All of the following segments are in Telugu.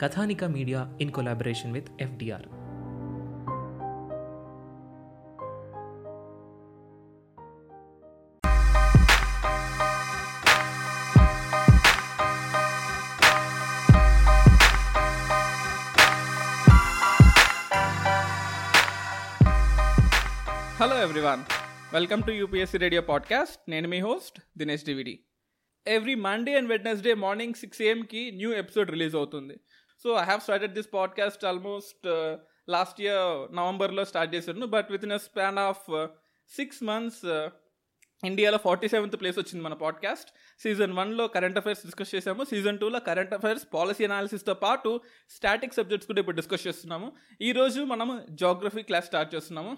Kathanika media in collaboration with FDR. Hello everyone welcome to UPSC radio podcast నేను మీ host Dinesh DVD every Monday and Wednesday morning six ఏఎంకి new episode release అవుతుంది. So I have started this podcast almost uh, last year నవంబర్లో స్టార్ట్ చేశాను. But with in a span of six months ఇండియాలో ఫార్టీ సెవెంత్ ప్లేస్ వచ్చింది మన పాడ్కాస్ట్. సీజన్ వన్లో కరెంట్ అఫైర్స్ డిస్కస్ చేసాము సీజన్ టూలో కరెంట్ అఫైర్స్ పాలసీ అనాలిసిస్తో పాటు స్టాటిక్ సబ్జెక్ట్స్ కూడా ఇప్పుడు డిస్కస్ చేస్తున్నాము. ఈరోజు మనము జాగ్రఫీ క్లాస్ స్టార్ట్ చేస్తున్నాము.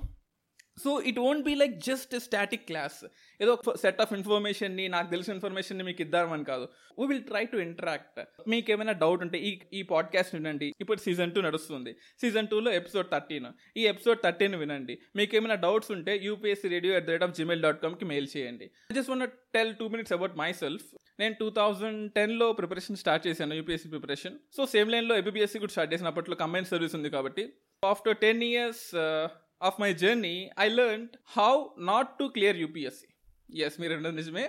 So it won't be like just static class ఏదో ఒక సెట్ ఆఫ్ ఇన్ఫర్మేషన్ని నాకు తెలిసిన ఇన్ఫర్మేషన్ని మీకు ఇద్దామని కాదు. We will try to interact మీకు ఏమైనా డౌట్ ఉంటే ఈ ఈ పాడ్కాస్ట్ వినండి. ఇప్పుడు సీజన్ టూ నడుస్తుంది. సీజన్ టూలో ఎపిసోడ్ థర్టీన్ ఈ ఎపిసోడ్ థర్టీన్ వినండి. మీకు ఏమైనా డౌట్స్ ఉంటే UPSC radio at the rate of Gmail dot కామ్కి mail చేయండి. Just want tell two minutes about myself నేను టూ థౌజండ్ టెన్లో ప్రిపరేషన్ స్టార్ట్ చేశాను యూపీఎస్సీ ప్రిపరేషన్ సో సేమ్ లైన్లో ఎబిబిఎస్సీ కూడా స్టార్ట్ చేసిన అప్పట్లో కంబైన్ సర్వీస్ ఉంది కాబట్టి. After ten years of my journey I learn how not to clear UPSC yes మీరు రెండు నిజమే.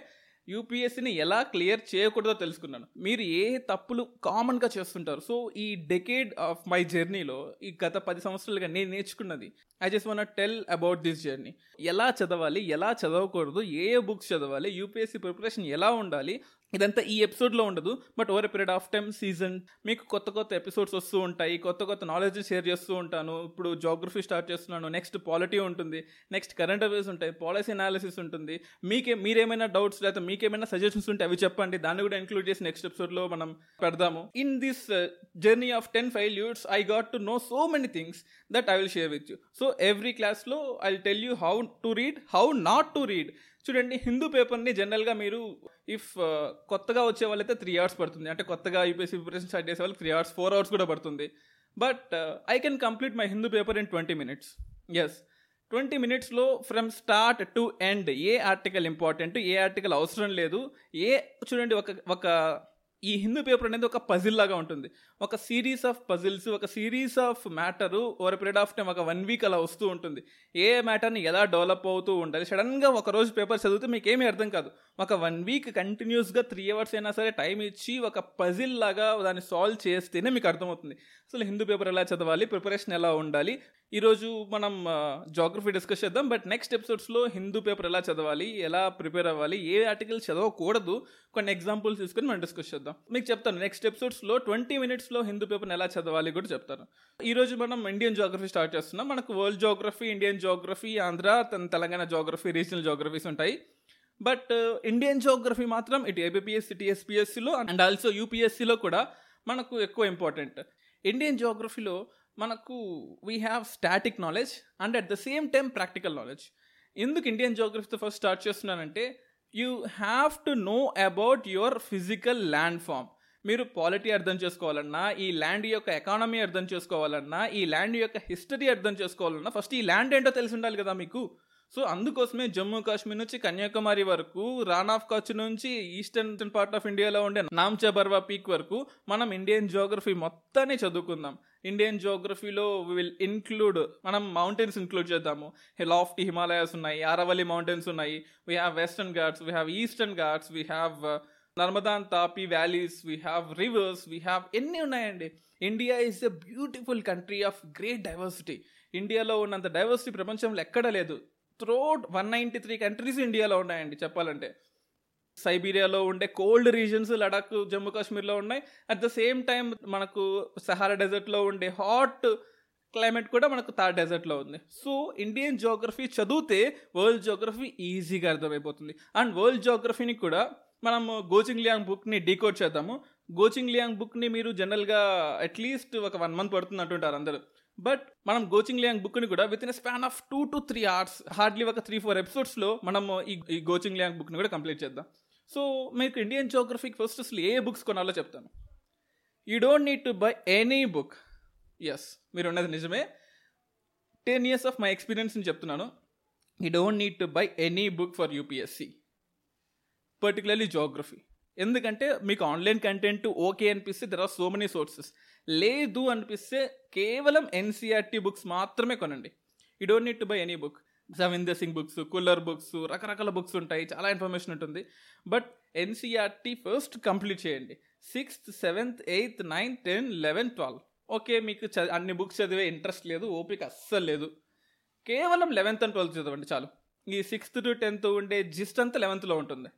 యూపీఎస్సీని ఎలా క్లియర్ చేయకూడదో తెలుసుకున్నాను. మీరు ఏ తప్పులు కామన్గా చేస్తుంటారు? సో ఈ డెకేడ్ ఆఫ్ మై జర్నీలో ఈ గత పది సంవత్సరాలుగా నేను నేర్చుకున్నది I just want tell about this journey ఎలా చదవాలి ఎలా చదవకూడదు ఏ ఏ బుక్స్ చదవాలి యూపీఎస్సీ ప్రిపరేషన్ ఎలా ఉండాలి ఇదంతా ఈ ఎపిసోడ్లో ఉండదు but over period of time season మీకు కొత్త కొత్త ఎపిసోడ్స్ వస్తూ ఉంటాయి కొత్త కొత్త నాలెడ్జ్ షేర్ చేస్తూ ఉంటాను. ఇప్పుడు జోగ్రఫీ స్టార్ట్ చేస్తున్నాను నెక్స్ట్ పాలిటీ ఉంటుంది నెక్స్ట్ కరెంట్ అఫేర్స్ ఉంటాయి పాలసీ అనాలిసిస్ ఉంటుంది. మీకే మీరేమైనా డౌట్స్ లేకపోతే మీకేమైనా సజెషన్స్ ఉంటే అవి చెప్పండి. దాన్ని కూడా ఇంక్లూడ్ చేసి నెక్స్ట్ ఎపిసోడ్లో మనం పెడదాము. In this journey of ten five years I got to know so many things that I will share with you so every క్లాస్లో I tell you how to read how not to read చూడండి హిందూ పేపర్ని జనరల్గా మీరు ఇఫ్ uh, కొత్తగా వచ్చే వాళ్ళైతే త్రీ అవర్స్ పడుతుంది. అంటే కొత్తగా యూపీఎస్సీ ప్రిపరేషన్ స్టార్ట్ చేసే వాళ్ళకి త్రీ అవర్స్ ఫోర్ అవర్స్ కూడా పడుతుంది. But I can complete my Hindu paper in twenty minutes yes twenty మినిట్స్లో ఫ్రమ్ స్టార్ట్ టు ఎండ్ ఏ ఆర్టికల్ ఇంపార్టెంట్ ఏ ఆర్టికల్ అవసరం లేదు. ఏ చూడండి ఒక ఒక ఈ హిందూ పేపర్ అనేది ఒక పజిల్ లాగా ఉంటుంది. ఒక సిరీస్ ఆఫ్ పజిల్స్ ఒక series of matter over period of time ఒక వన్ వీక్ అలా వస్తూ ఉంటుంది. ఏ మ్యాటర్ని ఎలా డెవలప్ అవుతూ ఉండాలి? సడన్గా ఒక రోజు పేపర్ చదివితే మీకు ఏమీ అర్థం కాదు. ఒక వన్ వీక్ కంటిన్యూస్గా త్రీ అవర్స్ అయినా సరే టైం ఇచ్చి ఒక పజిల్ లాగా దాన్ని సాల్వ్ చేస్తేనే మీకు అర్థమవుతుంది. అసలు హిందూ పేపర్ ఎలా చదవాలి? ప్రిపరేషన్ ఎలా ఉండాలి? ఈరోజు మనం జాగ్రఫీ డిస్కస్ చేద్దాం. బట్ నెక్స్ట్ ఎపిసోడ్స్లో హిందూ పేపర్ ఎలా చదవాలి ఎలా ప్రిపేర్ అవ్వాలి ఏ ఆర్టికల్ చదవకూడదు కొన్ని ఎగ్జాంపుల్స్ తీసుకొని మనం డిస్కస్ చేద్దాం. మీకు చెప్తాను నెక్స్ట్ ఎపిసోడ్స్లో ట్వంటీ మినిట్స్లో హిందూ పేపర్ని ఎలా చదవాలి కూడా చెప్తాను. ఈరోజు మనం ఇండియన్ జాగ్రఫీ స్టార్ట్ చేస్తున్నాం. మనకు world geography Indian geography Andhra Telangana geography regional geographies ఉంటాయి. బట్ ఇండియన్ జోగ్రఫీ మాత్రం ఇటు ఏబిపిఎస్సి టీఎస్పిఎస్సిలో అండ్ ఆల్సో యూపీఎస్సిలో కూడా మనకు ఎక్కువ ఇంపార్టెంట్ ఇండియన్ జోగ్రఫీలో మనకు we have static knowledge and at the same time practical knowledge ఎందుకు ఇండియన్ జోగ్రఫీతో ఫస్ట్ స్టార్ట్ చేస్తున్నానంటే you have to know about your physical land form మీరు పాలిటీ అర్థం చేసుకోవాలన్నా ఈ ల్యాండ్ యొక్క ఎకానమీ అర్థం చేసుకోవాలన్నా ఈ ల్యాండ్ యొక్క హిస్టరీ అర్థం చేసుకోవాలన్నా ఫస్ట్ ఈ ల్యాండ్ ఏంటో తెలిసి ఉండాలి కదా మీకు. సో అందుకోసమే జమ్మూ కాశ్మీర్ నుంచి కన్యాకుమారి వరకు రాన్ ఆఫ్ కచ్ నుంచి ఈస్టర్న్ పార్ట్ ఆఫ్ ఇండియాలో ఉండే నామ్చా బర్వా పీక్ వరకు మనం ఇండియన్ జోగ్రఫీ మొత్తాన్ని చదువుకుందాం. ఇండియన్ జోగ్రఫీలో విల్ ఇన్క్లూడ్ మనం మౌంటైన్స్ ఇంక్లూడ్ చేద్దాము. లాఫ్టీ హిమాలయాస్ ఉన్నాయి ఆరవల్లి మౌంటైన్స్ ఉన్నాయి. We have western Ghats we have eastern Ghats we have నర్మదాన్ Tapi valleys we have rivers we have ఎన్ని ఉన్నాయండి? India is a beautiful country of great diversity ఇండియాలో ఉన్నంత డైవర్సిటీ ప్రపంచంలో ఎక్కడా లేదు. Throughout one ninety three countries ఇండియాలో ఉన్నాయండి చెప్పాలంటే. సైబీరియాలో ఉండే కోల్డ్ రీజన్స్ లడాక్ జమ్మూ కాశ్మీర్లో ఉన్నాయి. అట్ ద సేమ్ టైం మనకు సహారా డెజర్ట్లో ఉండే హాట్ క్లైమేట్ కూడా మనకు థర్డ్ డెజర్ట్లో ఉంది. సో ఇండియన్ జోగ్రఫీ చదివితే వరల్డ్ జోగ్రఫీ ఈజీగా అర్థమైపోతుంది. అండ్ వరల్డ్ జోగ్రఫీని కూడా మనం గోచింగ్ లియాంగ్ బుక్ని డీకోడ్ చేద్దాము. గోచింగ్ లియాంగ్ బుక్ని మీరు జనరల్గా అట్లీస్ట్ ఒక వన్ మంత్ పడుతుంది అంటుంటారు అందరూ. బట్ మనం గోచింగ్ లియాంగ్ బుక్ని కూడా with in span of two to three hours hardly ఒక త్రీ ఫోర్ ఎపిసోడ్స్లో మనం ఈ ఈ గోచింగ్ లియాంగ్ బుక్ని కూడా కంప్లీట్ చేద్దాం. సో మీకు ఇండియన్ జోగ్రఫీకి ఫస్ట్ అసలు ఏ బుక్స్ కొనాలో చెప్తాను. You don't need to buy any books మీరు ఉన్నది నిజమే ten years of my experience చెప్తున్నాను. You don't need to buy any book for UPSC particularly geography ఎందుకంటే మీకు ఆన్లైన్ కంటెంట్ ఓకే అనిపిస్తే there are so many sources లేదు అనిపిస్తే కేవలం ఎన్సీఆర్టీ బుక్స్ మాత్రమే కొనండి. You don't need to buy any book Ravinder Singh books Khullar books రకరకాల బుక్స్ ఉంటాయి చాలా ఇన్ఫర్మేషన్ ఉంటుంది. బట్ ఎన్సీఆర్టీ ఫస్ట్ కంప్లీట్ చేయండి. Sixth seventh eighth ninth ten eleven twelve okay మీకు చ అన్ని బుక్స్ చదివే ఇంట్రెస్ట్ లేదు ఓపిక అస్సలు లేదు. కేవలం లెవెన్త్ అండ్ ట్వెల్త్ చదవండి చాలు. ఈ సిక్స్త్ టు టెన్త్ ఉండే జిస్ట్ అంతా లెవెన్త్లో ఉంటుంది.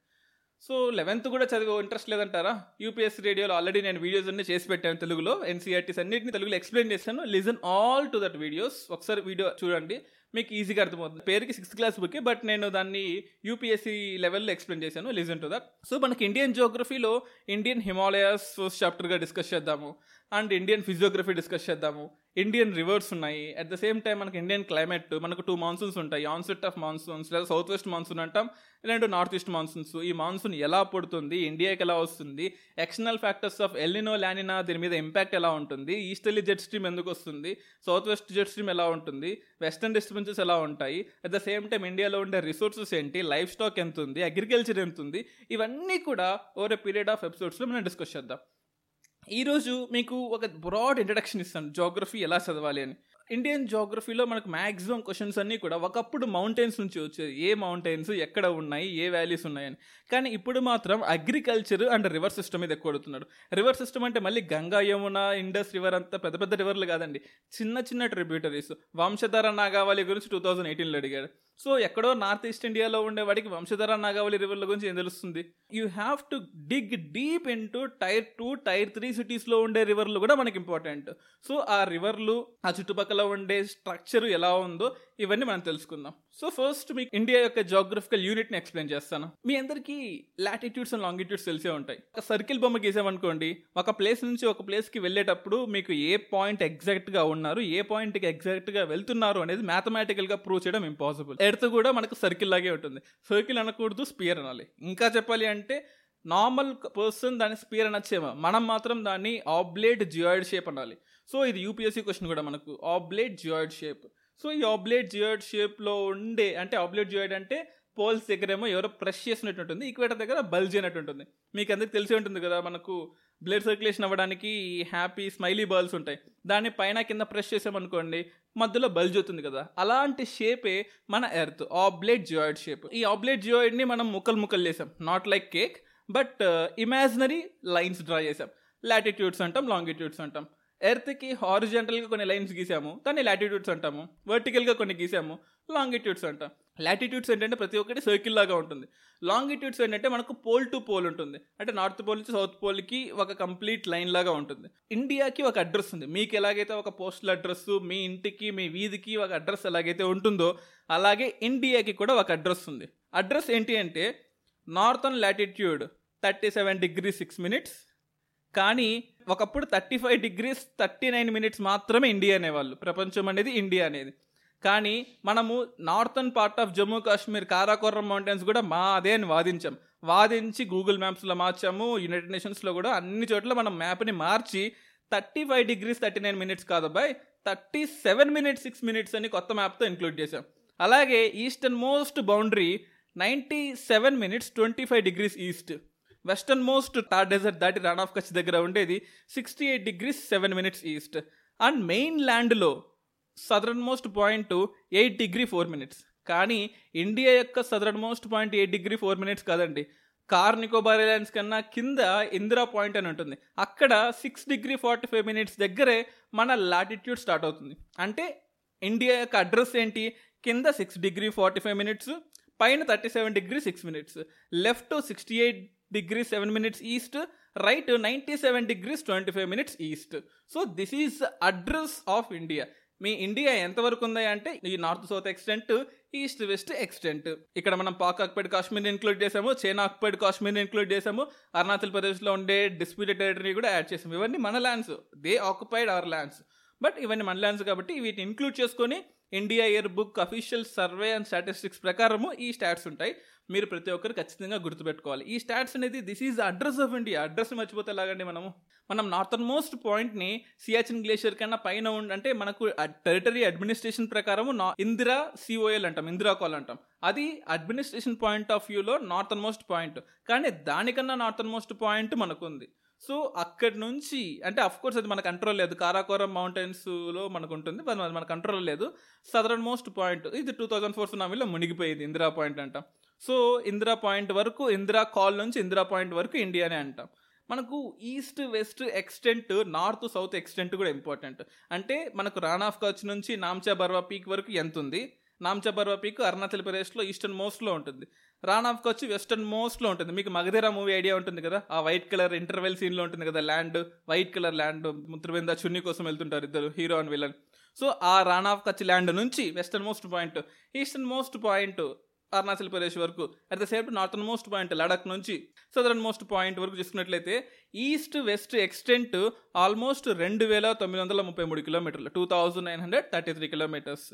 సో లెవెన్త్ కూడా చదివే ఇంట్రెస్ట్ లేదంటారా? యూపీఎస్సీ రేడియోలో ఆల్రెడీ నేను వీడియోస్ అన్ని చేసి పెట్టాను తెలుగులో ఎన్సీఆర్టీస్ అన్నింటిని తెలుగులో ఎక్స్ప్లెయిన్ చేశాను. Listen all to that videos ఒకసారి వీడియో చూడండి మీకు ఈజీగా అర్థమవుతుంది. పేరుకి సిక్స్త్ క్లాస్ బుక్ బట్ నేను దాన్ని యూపీఎస్సీ లెవెల్లో ఎక్స్ప్లెయిన్ చేశాను. లిజన్ టు దట్ సో మనకి ఇండియన్ జోగ్రఫీలో ఇండియన్ హిమాలయాస్ ఫస్ట్ చాప్టర్గా డిస్కస్ చేద్దాము. అండ్ ఇండియన్ ఫిజియోగ్రఫీ డిస్కస్ చేద్దాము. ఇండియన్ రివర్స్ ఉన్నాయి. అట్ ద సేమ్ టైం మనకి ఇండియన్ క్లైమేట్ మనకు టూ మాన్సూన్స్ ఉంటాయి. ఆన్సెట్ ఆఫ్ మాన్సూన్స్ లేదా సౌత్ వెస్ట్ మాన్సూన్ అంటాం లేదంటే నార్త్ ఈస్ట్ మాన్సూన్స్ ఈ మాన్సూన్ ఎలా పడుతుంది ఇండియాకి ఎలా వస్తుంది external factors of El Nino La Nina దీని మీద ఇంపాక్ట్ ఎలా ఉంటుంది ఈస్టర్లీ జెట్ స్ట్రీమ్ ఎందుకు వస్తుంది సౌత్ వెస్ట్ జెట్ స్ట్రీమ్ ఎలా ఉంటుంది వెస్టర్న్ డిస్టర్బెన్సెస్ ఎలా ఉంటాయి అట్ ద సేమ్ టైం ఇండియాలో ఉండే రిసోర్సెస్ ఏంటి లైఫ్ స్టాక్ ఎంత ఉంది అగ్రికల్చర్ ఎంత ఉంది ఇవన్నీ కూడా ఓవర్ ఎ పీరియడ్ ఆఫ్ ఎపిసోడ్స్లో మనం డిస్కస్ చేద్దాం. ఈరోజు మీకు ఒక బ్రాడ్ ఇంట్రడక్షన్ ఇస్తాను. జోగ్రఫీ ఎలా చదవాలి అని. ఇండియన్ జోగ్రఫీలో మనకు మ్యాక్సిమం క్వశ్చన్స్ అన్నీ కూడా ఒకప్పుడు మౌంటైన్స్ నుంచి వచ్చేది. ఏ మౌంటైన్స్ ఎక్కడ ఉన్నాయి ఏ వ్యాలీస్ ఉన్నాయని కానీ ఇప్పుడు మాత్రం అగ్రికల్చర్ అండ్ రివర్ సిస్టమ్ మీద ఎక్కువ అడుగుతున్నాడు. రివర్ సిస్టమ్ అంటే మళ్ళీ గంగా యమున ఇండస్ రివర్ అంతా పెద్ద పెద్ద రివర్లు కాదండి. చిన్న చిన్న ట్రిబ్యూటరీస్ వంశధార నాగావళి గురించి టూ థౌజండ్ ఎయిటీన్లో అడిగాడు. సో ఎక్కడో నార్త్ ఈస్ట్ ఇండియాలో ఉండేవాడికి వంశధర నాగావళి రివర్ల గురించి ఏం తెలుస్తుంది? You have to dig deep into tier two tier three సిటీస్లో ఉండే రివర్లు కూడా మనకి ఇంపార్టెంట్ సో ఆ రివర్లు ఆ చుట్టుపక్కల ఉండే స్ట్రక్చర్ ఎలా ఉందో ఇవన్నీ మనం తెలుసుకుందాం. సో ఫస్ట్ మీకు ఇండియా యొక్క జాగ్రఫికల్ యూనిట్ని ఎక్స్ప్లెయిన్ చేస్తాను. మీ అందరికీ లాటిట్యూడ్స్ అండ్ లాంగిట్యూడ్స్ తెలిసే ఉంటాయి. ఒక సర్కిల్ బొమ్మ గీసామనుకోండి ఒక ప్లేస్ నుంచి ఒక ప్లేస్కి వెళ్ళేటప్పుడు మీకు ఏ పాయింట్ ఎగ్జాక్ట్గా ఉన్నారు ఏ పాయింట్కి ఎగ్జాక్ట్గా వెళ్తున్నారు అనేది మ్యాథమెటికల్గా ప్రూవ్ చేయడం ఇంపాసిబుల్ ఎర్త్ కూడా మనకు సర్కిల్ లాగే ఉంటుంది. సర్కిల్ అనకూడదు స్పియర్ అనాలి. ఇంకా చెప్పాలి అంటే నార్మల్ పర్సన్ దాన్ని స్పియర్ అనొచ్చేమో. మనం మాత్రం దాన్ని ఆబ్లేట్ జియాయిడ్ షేప్ అనాలి. సో ఇది యూపీఎస్సీ క్వశ్చన్ కూడా మనకు. ఆబ్లేట్ జియాయిడ్ షేప్ సో ఈ ఆబ్లేట్ జియోయిడ్ షేప్లో ఉండే అంటే ఆబ్లేట్ జియోయిడ్ అంటే పోల్స్ దగ్గరేమో ఎవరో ప్రెస్ చేసినట్టు ఉంటుంది ఈక్వేటర్ దగ్గర బల్జ్ అయినట్టు ఉంటుంది మీకు అందరికి తెలిసి ఉంటుంది కదా మనకు బ్లడ్ సర్క్యులేషన్ అవ్వడానికి హ్యాపీ స్మైలీ బాల్స్ ఉంటాయి. దాన్ని పైన కింద ప్రెస్ చేసామనుకోండి మధ్యలో బల్జ్ అవుతుంది కదా. అలాంటి షేపే మన ఎర్త్ ఆబ్లేట్ జియోయిడ్ షేప్ ఈ ఆబ్లేట్ జియోయిడ్ని మనం ముక్కలు ముక్కలు చేసాం. Not like cake but imaginary lines draw చేసాం. లాటిట్యూడ్స్ అంటాం లాంగిట్యూడ్స్ అంటాం. ఎర్త్కి హారిజెంటల్గా కొన్ని లైన్స్ గీసాము దాన్ని లాటిట్యూడ్స్ అంటాము. వర్టికల్గా కొన్ని గీసాము లాంగిట్యూడ్స్ అంటాం. లాటిట్యూడ్స్ ఏంటంటే ప్రతి ఒక్కటి సర్కిల్ లాగా ఉంటుంది. లాంగిట్యూడ్స్ ఏంటంటే మనకు పోల్ టు పోల్ ఉంటుంది. అంటే నార్త్ పోల్ నుంచి సౌత్ పోల్కి ఒక కంప్లీట్ లైన్ లాగా ఉంటుంది. ఇండియాకి ఒక అడ్రస్ ఉంది. మీకు ఎలాగైతే ఒక పోస్టల్ అడ్రస్ మీ ఇంటికి మీ వీధికి ఒక అడ్రస్ ఎలాగైతే ఉంటుందో అలాగే ఇండియాకి కూడా ఒక అడ్రస్ ఉంది. అడ్రస్ ఏంటి అంటే northern latitude thirty seven degree six minutes కానీ ఒకప్పుడు thirty five degrees thirty nine minutes మాత్రమే ఇండియా అనేవాళ్ళు. ప్రపంచం అనేది ఇండియా అనేది. కానీ మనము northern part of Jammu Kashmir Karakoram mountains కూడా మా అదే అని వాదించాం. వాదించి గూగుల్ మ్యాప్స్లో మార్చాము యునైటెడ్ నేషన్స్లో కూడా అన్ని చోట్ల మనం మ్యాప్ని మార్చి thirty five degrees thirty nine minutes కాదు by thirty seven minutes six minutes అని కొత్త మ్యాప్తో ఇంక్లూడ్ చేసాం అలాగే eastern most boundary ninety seven minutes twenty five degrees east. Western most Thar desert దాటి రన్ ఆఫ్ కచ్ దగ్గర ఉండేది sixty eight degrees seven minutes east. And main ల్యాండ్లో southern most point eight degree four minutes. కానీ ఇండియా యొక్క southern most point eight degree four minutes కాదండి. కార్ నికోబార్ ఐలాండ్స్ కన్నా కింద ఇందిరా పాయింట్ అని ఉంటుంది. అక్కడ six degree forty five minutes దగ్గరే మన లాటిట్యూడ్ స్టార్ట్ అవుతుంది. అంటే ఇండియా యొక్క అడ్రస్ ఏంటి? కింద six degree forty five minutes పైన thirty seven degree six minutes left sixty eight degree seven minutes east right ninety seven degrees twenty five minutes east. So this is address of India. Me India ఎంతవరకు ఉంది అంటే ఈ north south extent east west extent. ఇక్కడ మనం పాక్ ఆక్యుపైడ్ కాశ్మీర్ ఇంక్లూడ్ చేసాము చైనా ఆక్యుపైడ్ కాశ్మీర్ ఇంక్లూడ్ చేసాము అరుణాచల్ ప్రదేశ్లో ఉండే డిస్ప్యూటెడ్ టెరిటరీ కూడా యాడ్ చేసాము. ఇవన్నీ మన lands. They occupied our lands. But ఇవన్నీ మన ల్యాండ్స్ కాబట్టి వీటిని ఇంక్లూడ్ చేసుకొని India year book official survey and statistics ప్రకారము ఈ స్టాట్స్ ఉంటాయి. మీరు ప్రతి ఒక్కరు ఖచ్చితంగా గుర్తుపెట్టుకోవాలి. ఈ స్టాట్స్ అనేది this is address of India address మర్చిపోతే ఎలాగండి మనము? మనం నార్థన్ మోస్ట్ పాయింట్ని సియాచిన్ గ్లేషియర్ కన్నా పైన ఉండి అంటే మనకు టెరిటరీ అడ్మినిస్ట్రేషన్ ప్రకారము నా ఇందిరా సిఓఎల్ అంటాం. ఇందిరా కాల్ అంటాం. అది అడ్మినిస్ట్రేషన్ పాయింట్ ఆఫ్ వ్యూలో నార్థన్ మోస్ట్ పాయింట్ కానీ దానికన్నా నార్థన్ మోస్ట్ పాయింట్ మనకు ఉంది సో అక్కడి నుంచి అంటే అఫ్ కోర్స్ అది మన కంట్రోల్ లేదు. కారాకోరం మౌంటైన్స్లో మనకు ఉంటుంది అది మన కంట్రోల్ లేదు. సదరన్ మోస్ట్ పాయింట్ ఇది టూ థౌజండ్ ఫోర్ సునామీలో మునిగిపోయింది ఇందిరా పాయింట్ అంటాం. సో ఇందిరా పాయింట్ వరకు ఇందిరా కాల్ నుంచి ఇందిరా పాయింట్ వరకు ఇండియానే అంటాం. మనకు east west extent north south extent కూడా ఇంపార్టెంట్ అంటే మనకు రాన్ ఆఫ్ కచ్ నుంచి నామ్చా బర్వా పీక్ వరకు ఎంత ఉంది నామ్చా బర్వా పీక్ అరుణాచల్ ప్రదేశ్లో ఈస్టర్న్ మోస్ట్లో ఉంటుంది. రాన్ ఆఫ్ వెస్టర్న్ మోస్ట్లో ఉంటుంది. మీకు మగధీరా మూవీ ఐడియా ఉంటుంది కదా? ఆ వైట్ కలర్ ఇంటర్వెల్ సీన్లో ఉంటుంది కదా? ల్యాండ్ వైట్ కలర్ ల్యాండ్ ముత్రవింద చున్ని కోసం వెళ్తుంటారు ఇద్దరు హీరో అండ్ విలన్. సో ఆ రాన్ ఆఫ్ కచ్ ల్యాండ్ నుంచి western most point eastern most point Arunachal Pradesh వరకు at the same northern most point Ladakh నుంచి సదరన్ మోస్ట్ పాయింట్ వరకు చూసుకున్నట్లయితే ఈస్ట్ వెస్ట్ ఎక్స్టెంట్ ఆల్మోస్ట్ రెండు వేల తొమ్మిది వందల ముప్పై మూడు కిలోమీటర్లు two thousand nine hundred thirty three kilometres.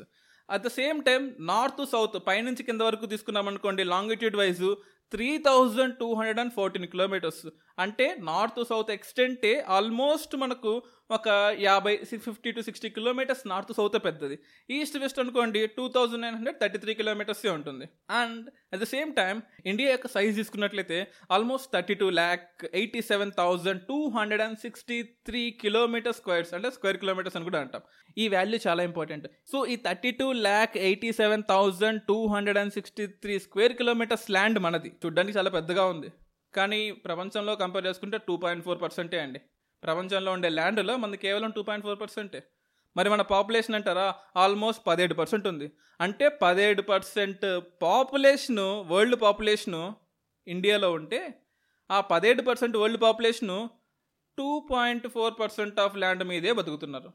At the same time north south పైనుంచి కింద వరకు తీసుకున్నాం అనుకోండి longitude wise three thousand two hundred and fourteen kilometres అంటే నార్త్ సౌత్ ఎక్స్టెంటే ఆల్మోస్ట్ మనకు ఒక యాభై fifty to sixty kilometres north south పెద్దది. ఈస్ట్ వెస్ట్ అనుకోండి two thousand nine hundred thirty three కిలోమీటర్సే ఉంటుంది. And at the same time India యొక్క సైజ్ తీసుకున్నట్లయితే almost thirty two lakh eighty seven thousand two hundred and sixty three kilometre squares అంటే స్క్వేర్ కిలోమీటర్స్ అని కూడా అంటాం. ఈ వాల్యూ చాలా ఇంపార్టెంట్. సో ఈ thirty two lakh eighty seven thousand two hundred and sixty three square kilometres land మనది. చూడ్డానికి చాలా పెద్దగా ఉంది. కానీ ప్రపంచంలో కంపేర్ చేసుకుంటే టూ పాయింట్ ఫోర్ పర్సెంటే అండి. ప్రపంచంలో ఉండే ల్యాండ్లో మనది కేవలం టూ పాయింట్ ఫోర్ పర్సెంటే మరి మన పాపులేషన్ అంటారా? ఆల్మోస్ట్ పదిహేడు పర్సెంట్ ఉంది. అంటే పదిహేడు పర్సెంట్ పాపులేషను వరల్డ్ పాపులేషను ఇండియాలో ఉంటే ఆ పదిహేడు percent world population two point four percent of land మీదే బతుకుతున్నారు.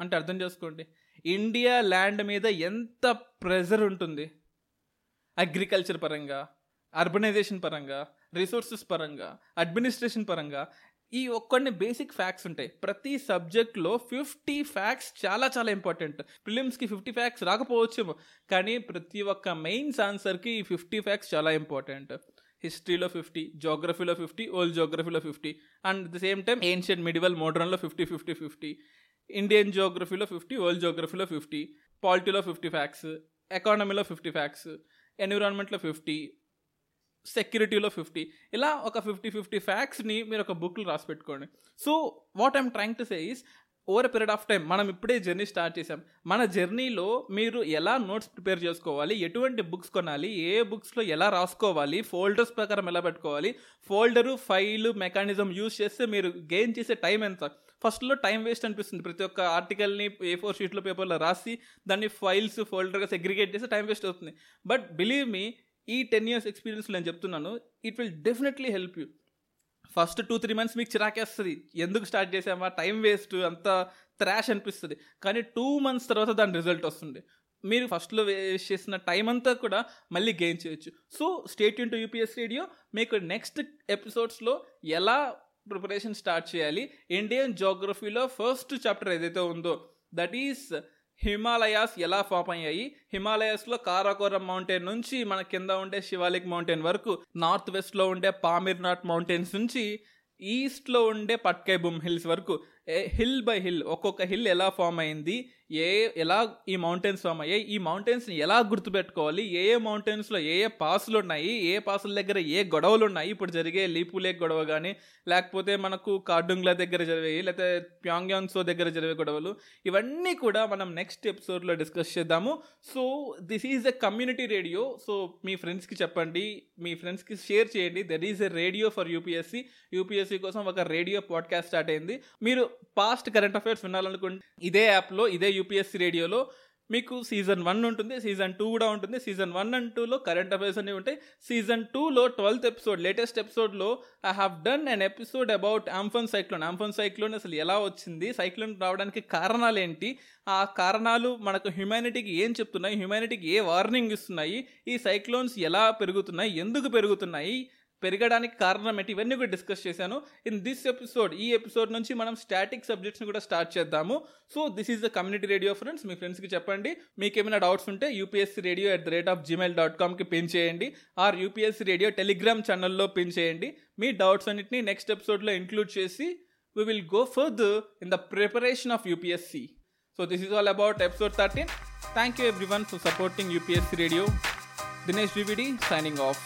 అంటే అర్థం చేసుకోండి. ఇండియా ల్యాండ్ మీద ఎంత ప్రెజర్ ఉంటుంది? అగ్రికల్చర్ పరంగా అర్బనైజేషన్ పరంగా రిసోర్సెస్ పరంగా అడ్మినిస్ట్రేషన్ పరంగా ఈ ఒక్కడిని బేసిక్ ఫ్యాక్ట్స్ ఉంటాయి. ప్రతి సబ్జెక్ట్లో ఫిఫ్టీ ఫ్యాక్ట్స్ చాలా చాలా ఇంపార్టెంట్. ప్రిలిమ్స్కి ఫిఫ్టీ ఫ్యాక్ట్స్ రాకపోవచ్చేమో కానీ ప్రతి ఒక్క మెయిన్స్ ఆన్సర్కి ఈ ఫిఫ్టీ ఫ్యాక్ట్స్ చాలా ఇంపార్టెంట్. హిస్టరీలో ఫిఫ్టీ జోగ్రఫీలో fifty old జోగ్రఫీలో fifty and the same time ancient medieval మోడ్రన్లో fifty fifty fifty Indian జోగ్రఫీలో ఫిఫ్టీ ఓల్డ్ జోగ్రఫీలో ఫిఫ్టీ పాలిటీలో ఫిఫ్టీ ఫ్యాక్స్ ఎకానమీలో ఫిఫ్టీ ఫ్యాక్స్ ఎన్విరాన్మెంట్లో ఫిఫ్టీ సెక్యూరిటీలో ఫిఫ్టీ. ఇలా ఒక ఫిఫ్టీ ఫిఫ్టీ ఫ్యాక్ట్స్ని మీరు ఒక బుక్లో రాసి పెట్టుకోండి. So what I'm trying to say is over period of time మనం ఇప్పుడే జర్నీ స్టార్ట్ చేసాం మన జర్నీలో మీరు ఎలా నోట్స్ ప్రిపేర్ చేసుకోవాలి ఎటువంటి బుక్స్ కొనాలి ఏ బుక్స్లో ఎలా రాసుకోవాలి ఫోల్డర్స్ ప్రకారం ఎలా పెట్టుకోవాలి ఫోల్డరు ఫైల్ మెకానిజం యూస్ చేస్తే మీరు గెయిన్ చేసే టైం ఎంత? ఫస్ట్లో టైం వేస్ట్ అనిపిస్తుంది. ప్రతి ఒక్క ఆర్టికల్ని ఏ ఫోర్ షీట్లో పేపర్లో రాసి దాన్ని ఫైల్స్ ఫోల్డర్గా సెగ్రిగేట్ చేస్తే టైం వేస్ట్ అవుతుంది. బట్ బిలీవ్ మీ ఈ టెన్ ఇయర్స్ ఎక్స్పీరియన్స్ నేను చెప్తున్నాను it will definitely help you first two three months మీకు చిరాకేస్తుంది. ఎందుకు స్టార్ట్ చేసామా టైం వేస్ట్ అంత త్రాష్ అనిపిస్తుంది. కానీ టూ మంత్స్ తర్వాత దాని రిజల్ట్ వస్తుంది. మీరు ఫస్ట్లో వేస్ట్ చేసిన టైం అంతా కూడా మళ్ళీ గెయిన్ చేయొచ్చు. So state in to UPS radio మీకు నెక్స్ట్ ఎపిసోడ్స్లో ఎలా ప్రిపరేషన్ స్టార్ట్ చేయాలి? ఇండియన్ జోగ్రఫీలో ఫస్ట్ చాప్టర్ ఏదైతే ఉందో దట్ ఈస్ హిమాలయాస్ ఎలా ఫామ్ అయ్యాయి? హిమాలయాస్లో కారాకోరం మౌంటైన్ నుంచి మన కింద ఉండే శివాలిక్ మౌంటైన్ వరకు నార్త్ వెస్ట్లో ఉండే పామిర్నాట్ మౌంటైన్స్ నుంచి ఈస్ట్లో ఉండే పట్కైబుమ్ హిల్స్ వరకు హిల్ బై హిల్ ఒక్కొక్క హిల్ ఎలా ఫామ్ అయింది ఏ ఎలా ఈ మౌంటైన్స్ ఫామ్ అయ్యాయి ఈ మౌంటైన్స్ని ఎలా గుర్తుపెట్టుకోవాలి ఏ ఏ మౌంటైన్స్లో ఏ ఏ పాసులు ఉన్నాయి ఏ పాసుల దగ్గర ఏ గొడవలు ఉన్నాయి ఇప్పుడు జరిగే లీపు లేక్ గొడవ కానీ లేకపోతే మనకు కార్డుంగ్లా దగ్గర జరిగాయి లేకపోతే ప్యాంగ్యాంగ్సో దగ్గర జరిగే గొడవలు ఇవన్నీ కూడా మనం నెక్స్ట్ ఎపిసోడ్లో డిస్కస్ చేద్దాము. So this is a community radio so మీ ఫ్రెండ్స్కి చెప్పండి మీ ఫ్రెండ్స్కి షేర్ చేయండి. There is a radio for UPSC UPSC కోసం ఒక రేడియో పాడ్కాస్ట్ స్టార్ట్ అయింది. మీరు పాస్ట్ కరెంట్ అఫైర్స్ వినాలనుకుంటే ఇదే యాప్లో ఇదే యూపీఎస్సీ రేడియోలో మీకు సీజన్ వన్ ఉంటుంది సీజన్ టూ కూడా ఉంటుంది సీజన్ వన్ అండ్ టూలో కరెంట్ అఫైర్స్ అనేవి ఉంటాయి. సీజన్ టూలో ట్వెల్త్ ఎపిసోడ్ లేటెస్ట్ ఎపిసోడ్లో I have done an episode about Amphan cyclone Amphan cyclone అసలు ఎలా వచ్చింది సైక్లోన్ రావడానికి కారణాలు ఏంటి ఆ కారణాలు మనకు హ్యుమానిటీకి ఏం చెప్తున్నాయి హ్యుమానిటీకి ఏ వార్నింగ్ ఇస్తున్నాయి ఈ సైక్లోన్స్ ఎలా పెరుగుతున్నాయి ఎందుకు పెరుగుతున్నాయి పెరగడానికి కారణం ఏంటి? ఇవన్నీ కూడా డిస్కస్ చేశాను. ఇన్ దిస్ ఎపిసోడ్ ఈ ఎపిసోడ్ నుంచి మనం స్టాటిక్ సబ్జెక్ట్స్ని కూడా స్టార్ట్ చేద్దాము. So this is the community radio friends మీ ఫ్రెండ్స్కి చెప్పండి. మీకు ఏమైనా డౌట్స్ ఉంటే UPSC radio at the rate of Gmail dot కామ్కి pin చేయండి. ఆర్ యూపీఎస్సీ రేడియో టెలిగ్రామ్ ఛానల్లో పిన్ చేయండి. మీ డౌట్స్ అన్నిటిని నెక్స్ట్ ఎపిసోడ్లో ఇంక్లూడ్ చేసి we will go further in the preparation of UPSC so this is all about episode thirteen thank you everyone for supporting UPSC radio Dinesh VVD signing of